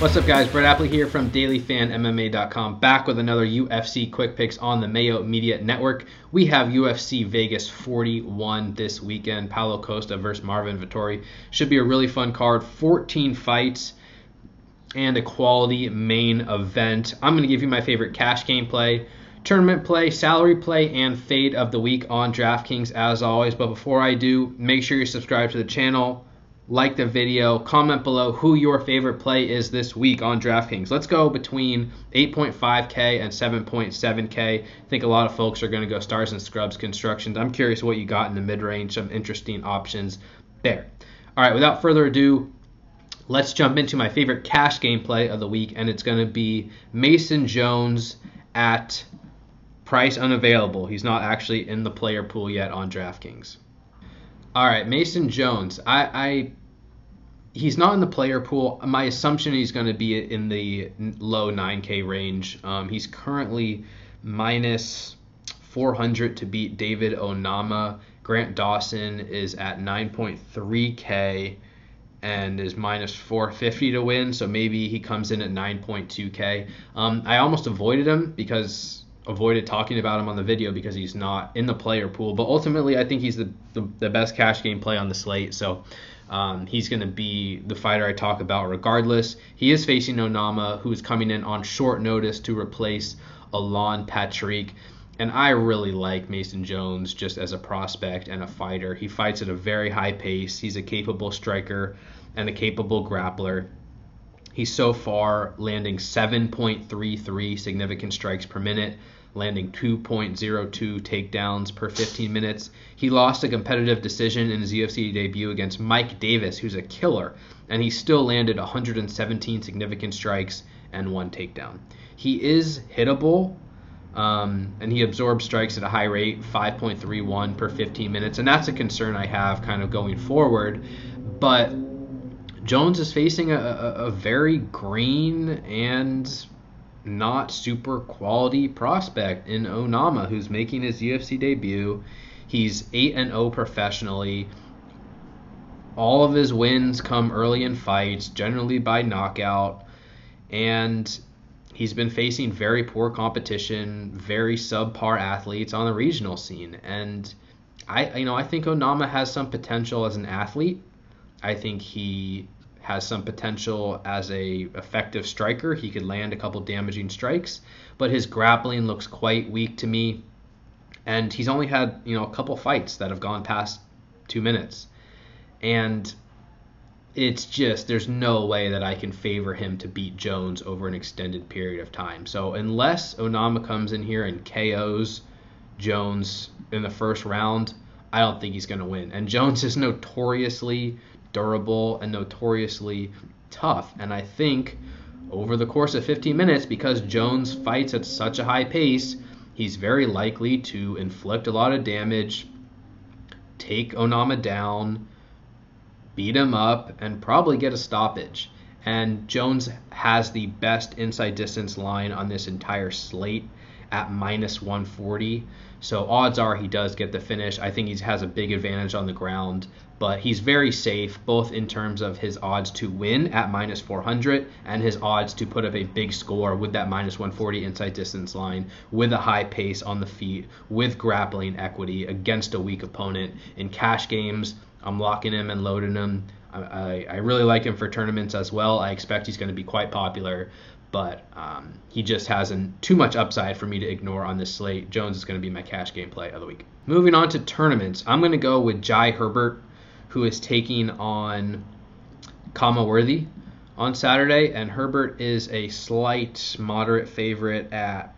What's up, guys? Brett Appley here from DailyFanMMA.com, back with another UFC Quick Picks on the Mayo Media Network. We have UFC Vegas 41 this weekend. Paulo Costa versus Marvin Vettori. Should be a really fun card. 14 fights and a quality main event. I'm going to give you my favorite cash game play, tournament play, salary play, and fade of the week on DraftKings as always. But before I do, make sure you subscribe to the channel like the video, comment below who your favorite play is this week on DraftKings. Let's go between 8.5K and 7.7K. I think a lot of folks are going to go Stars and Scrubs Constructions. I'm curious what you got in the mid range, some interesting options there. All right, without further ado, let's jump into my favorite cash gameplay of the week, and it's going to be Mason Jones at price unavailable. He's not actually in the player pool yet on DraftKings. All right, Mason Jones. I, I he's not in the player pool. My assumption he's going to be in the low 9K range. Um, he's currently minus 400 to beat David Onama. Grant Dawson is at 9.3K and is minus 450 to win. So maybe he comes in at 9.2K. Um, I almost avoided him because avoided talking about him on the video because he's not in the player pool. But ultimately, I think he's the, the, the best cash game play on the slate. So um, he's going to be the fighter I talk about regardless. He is facing Onama, who's coming in on short notice to replace Alan Patrick. And I really like Mason Jones just as a prospect and a fighter. He fights at a very high pace. He's a capable striker and a capable grappler. He's so far landing 7.33 significant strikes per minute, landing 2.02 takedowns per 15 minutes. He lost a competitive decision in his UFC debut against Mike Davis, who's a killer, and he still landed 117 significant strikes and one takedown. He is hittable, um, and he absorbs strikes at a high rate, 5.31 per 15 minutes, and that's a concern I have kind of going forward. But Jones is facing a, a, a very green and not super quality prospect in Onama, who's making his UFC debut. He's 8 and 0 professionally. All of his wins come early in fights, generally by knockout, and he's been facing very poor competition, very subpar athletes on the regional scene. And I you know, I think Onama has some potential as an athlete. I think he has some potential as a effective striker. He could land a couple damaging strikes, but his grappling looks quite weak to me. And he's only had, you know, a couple fights that have gone past 2 minutes. And it's just there's no way that I can favor him to beat Jones over an extended period of time. So unless Onama comes in here and KOs Jones in the first round, I don't think he's going to win. And Jones is notoriously durable, and notoriously tough. And I think over the course of 15 minutes, because Jones fights at such a high pace, he's very likely to inflict a lot of damage, take Onama down, beat him up, and probably get a stoppage. And Jones has the best inside distance line on this entire slate at minus 140. So odds are he does get the finish. I think he has a big advantage on the ground, but he's very safe both in terms of his odds to win at minus 400 and his odds to put up a big score with that minus 140 inside distance line, with a high pace on the feet, with grappling equity against a weak opponent. In cash games, I'm locking him and loading him. I, I, really like him for tournaments as well. I expect he's going to be quite popular, but um, he just hasn't too much upside for me to ignore on this slate. Jones is going to be my cash game play of the week. Moving on to tournaments, I'm going to go with Jai Herbert, who is taking on Khama Worthy on Saturday, and Herbert is a slight moderate favorite at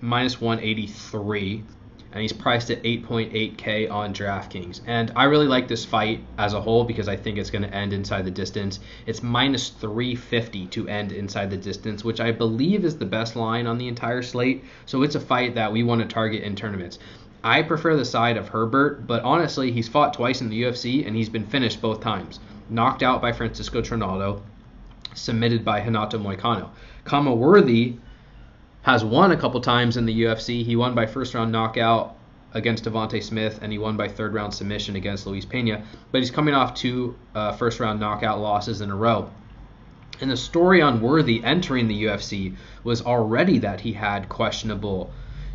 minus 183 and he's priced at 8.8k on DraftKings. And I really like this fight as a whole because I think it's going to end inside the distance. It's minus 350 to end inside the distance, which I believe is the best line on the entire slate. So it's a fight that we want to target in tournaments. I prefer the side of Herbert, but honestly, he's fought twice in the UFC and he's been finished both times. Knocked out by Francisco Trinaldo, submitted by Renato Moicano. Khama Worthy has won a couple times in the UFC. He won by first round knockout against Devonte Smith, and he won by third round submission against Luis Pena. But he's coming off two uh, first round knockout losses in a row. And the story on Worthy entering the UFC was already that he had questionable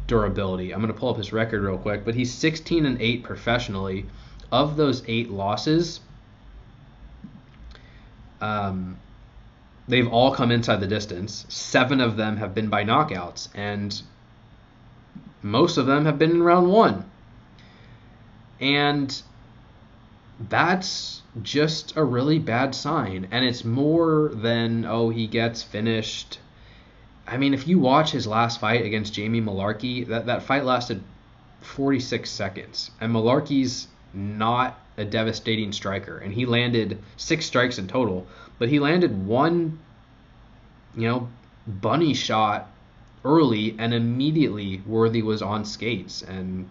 durability. I'm going to pull up his record real quick, but he's 16 and 8 professionally. Of those eight losses, um, they've all come inside the distance. Seven of them have been by knockouts, and most of them have been in round one. And that's just a really bad sign. And it's more than, oh, he gets finished. I mean, if you watch his last fight against Jamie Mullarkey, that, that fight lasted 46 seconds. And Mullarkey's not a devastating striker. And he landed six strikes in total, but he landed one, you know, bunny shot early, and immediately Worthy was on skates and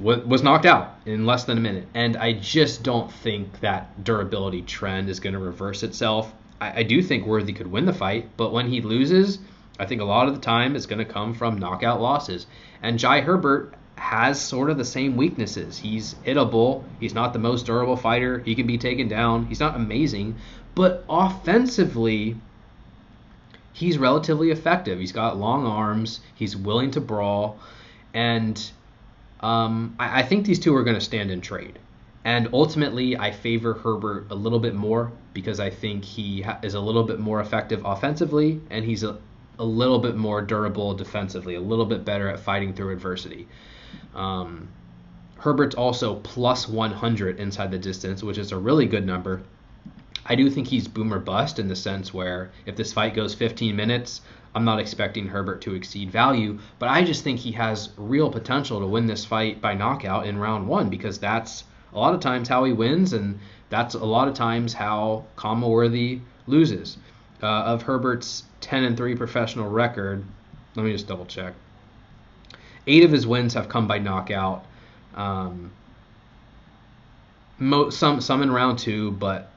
was knocked out in less than a minute. And I just don't think that durability trend is going to reverse itself. I, I, do think Worthy could win the fight, but when he loses, I think a lot of the time it's going to come from knockout losses. And Jai Herbert has sort of the same weaknesses. He's hittable. He's not the most durable fighter. He can be taken down. He's not amazing, but offensively, he's relatively effective. He's got long arms. He's willing to brawl, and um, I, I, think these two are going to stand in trade. And ultimately, I favor Herbert a little bit more because I think he ha- is a little bit more effective offensively, and he's a, a little bit more durable defensively, a little bit better at fighting through adversity. Um, Herbert's also plus 100 inside the distance, which is a really good number. I do think he's boomer bust in the sense where if this fight goes 15 minutes, I'm not expecting Herbert to exceed value, but I just think he has real potential to win this fight by knockout in round one because that's a lot of times how he wins, and that's a lot of times how Khama Worthy loses. Uh, of Herbert's 10 and 3 professional record, let me just double check. Eight of his wins have come by knockout. Um, mo- some some in round two, but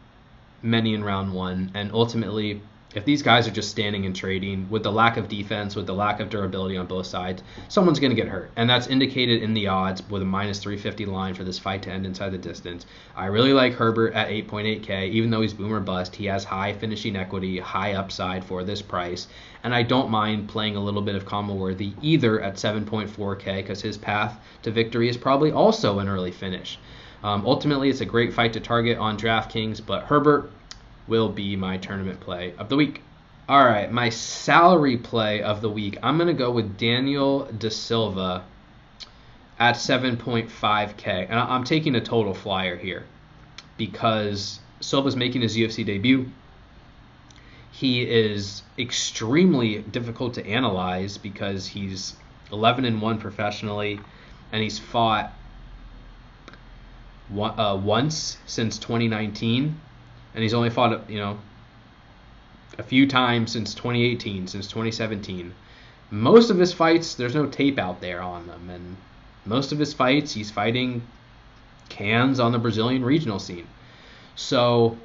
many in round one, and ultimately if these guys are just standing and trading with the lack of defense, with the lack of durability on both sides, someone's going to get hurt. And that's indicated in the odds with a minus 350 line for this fight to end inside the distance. I really like Herbert at 8.8K. Even though he's boomer bust, he has high finishing equity, high upside for this price. And I don't mind playing a little bit of Khama Worthy either at 7.4K because his path to victory is probably also an early finish. Um, ultimately, it's a great fight to target on DraftKings, but Herbert will be my tournament play of the week. All right, my salary play of the week. I'm going to go with Daniel Da Silva at 7.5K. And I'm taking a total flyer here because Silva's making his UFC debut. He is extremely difficult to analyze because he's 11 and 1 professionally and he's fought one, uh, once since 2019 and he's only fought you know a few times since 2018, since 2017. Most of his fights, there's no tape out there on them, and most of his fights, he's fighting cans on the Brazilian regional scene. So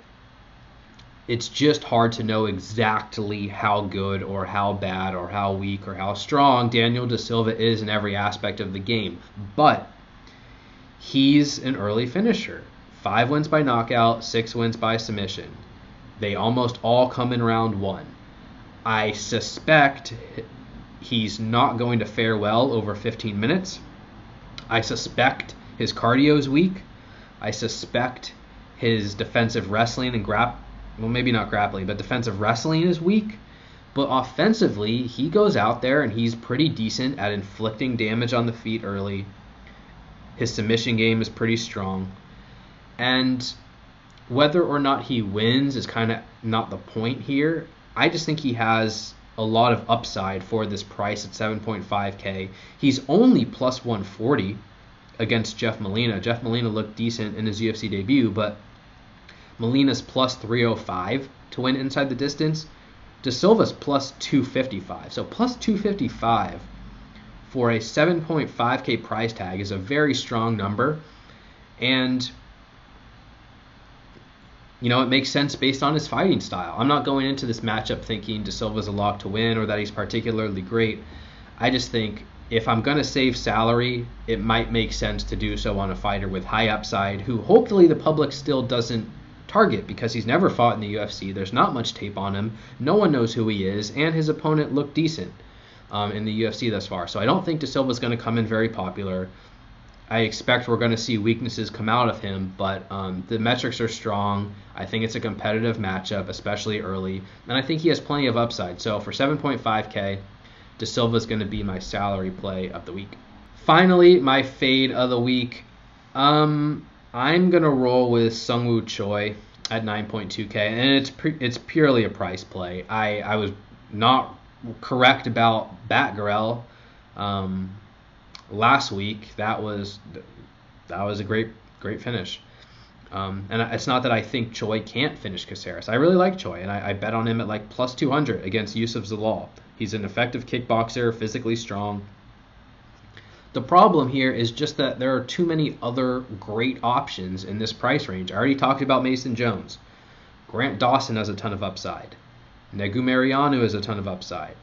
it's just hard to know exactly how good or how bad or how weak or how strong Daniel Da Silva is in every aspect of the game. But he's an early finisher. Five wins by knockout, six wins by submission. They almost all come in round one. I suspect he's not going to fare well over 15 minutes. I suspect his cardio is weak. I suspect his defensive wrestling and grap well maybe not grappling, but defensive wrestling is weak. But offensively, he goes out there and he's pretty decent at inflicting damage on the feet early. His submission game is pretty strong. And whether or not he wins is kind of not the point here. I just think he has a lot of upside for this price at 7.5K. He's only plus 140 against Jeff Molina. Jeff Molina looked decent in his UFC debut, but Molina's plus 305 to win inside the distance. Da Silva's plus 255. So plus 255 for a 7.5K price tag is a very strong number. And you know, it makes sense based on his fighting style. I'm not going into this matchup thinking Da Silva's a lock to win or that he's particularly great. I just think if I'm going to save salary, it might make sense to do so on a fighter with high upside who hopefully the public still doesn't target because he's never fought in the UFC. There's not much tape on him. No one knows who he is, and his opponent looked decent um, in the UFC thus far. So I don't think Da Silva's going to come in very popular. I expect we're going to see weaknesses come out of him, but um, the metrics are strong. I think it's a competitive matchup, especially early, and I think he has plenty of upside. So for 7.5K, Da Silva is going to be my salary play of the week. Finally, my fade of the week. Um, I'm going to roll with Sungwoo Choi at 9.2K, and it's pre- it's purely a price play. I, I was not correct about Batgerel. Um, last week. That was that was a great great finish. Um, and it's not that I think Choi can't finish Caceres. I really like Choi, and I, I bet on him at like plus 200 against Youssef Zalal. He's an effective kickboxer, physically strong. The problem here is just that there are too many other great options in this price range. I already talked about Mason Jones. Grant Dawson has a ton of upside. Negumereanu has a ton of upside.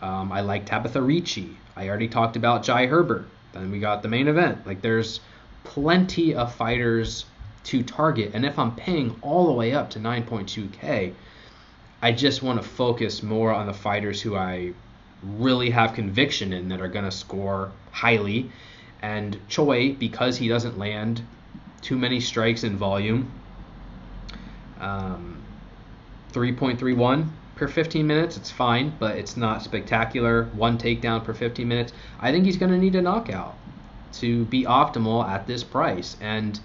Um, I like Tabatha Ricci. I already talked about Jai Herbert. Then we got the main event. Like there's plenty of fighters to target, and if I'm paying all the way up to 9.2k, I just want to focus more on the fighters who I really have conviction in that are going to score highly. And Choi, because he doesn't land too many strikes in volume, um, 3.31 per 15 minutes, it's fine, but it's not spectacular. One takedown per 15 minutes. I think he's going to need a knockout to be optimal at this price, and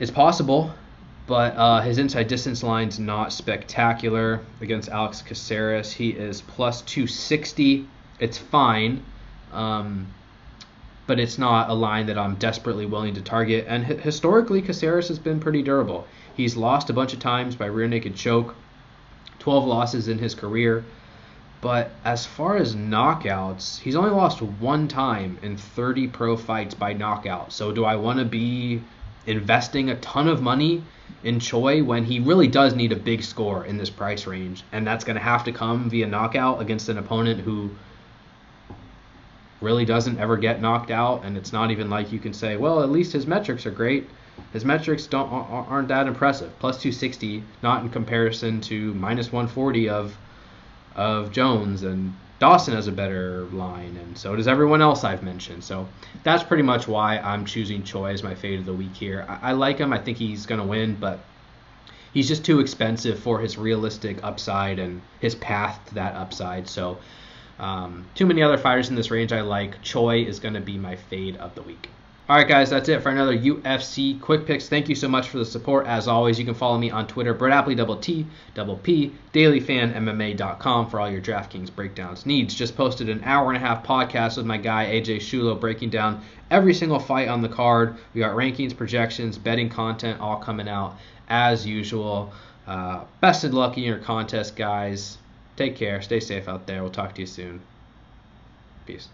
it's possible. But uh, his inside distance line's not spectacular against Alex Caceres. He is plus 260. It's fine, um, but it's not a line that I'm desperately willing to target. And h- historically, Caceres has been pretty durable. He's lost a bunch of times by rear naked choke 12 losses in his career. But as far as knockouts, he's only lost one time in 30 pro fights by knockout. So do I want to be investing a ton of money in Choi when he really does need a big score in this price range? And that's going to have to come via knockout against an opponent who really doesn't ever get knocked out. And it's not even like you can say, well, at least his metrics are great. His metrics don't aren't that impressive. Plus 260, not in comparison to minus 140 of of Jones and Dawson has a better line, and so does everyone else I've mentioned. So that's pretty much why I'm choosing Choi as my fade of the week here. I, I like him. I think he's going to win, but he's just too expensive for his realistic upside and his path to that upside. So um, too many other fighters in this range I like. Choi is going to be my fade of the week. All right, guys, that's it for another UFC Quick Picks. Thank you so much for the support. As always, you can follow me on Twitter, Brett Appley, double T, double P, dailyfanmma.com for all your DraftKings breakdowns needs. Just posted an hour and a half podcast with my guy, AJ Shulo, breaking down every single fight on the card. We got rankings, projections, betting content all coming out as usual. Uh, best of luck in your contest, guys. Take care. Stay safe out there. We'll talk to you soon. Peace.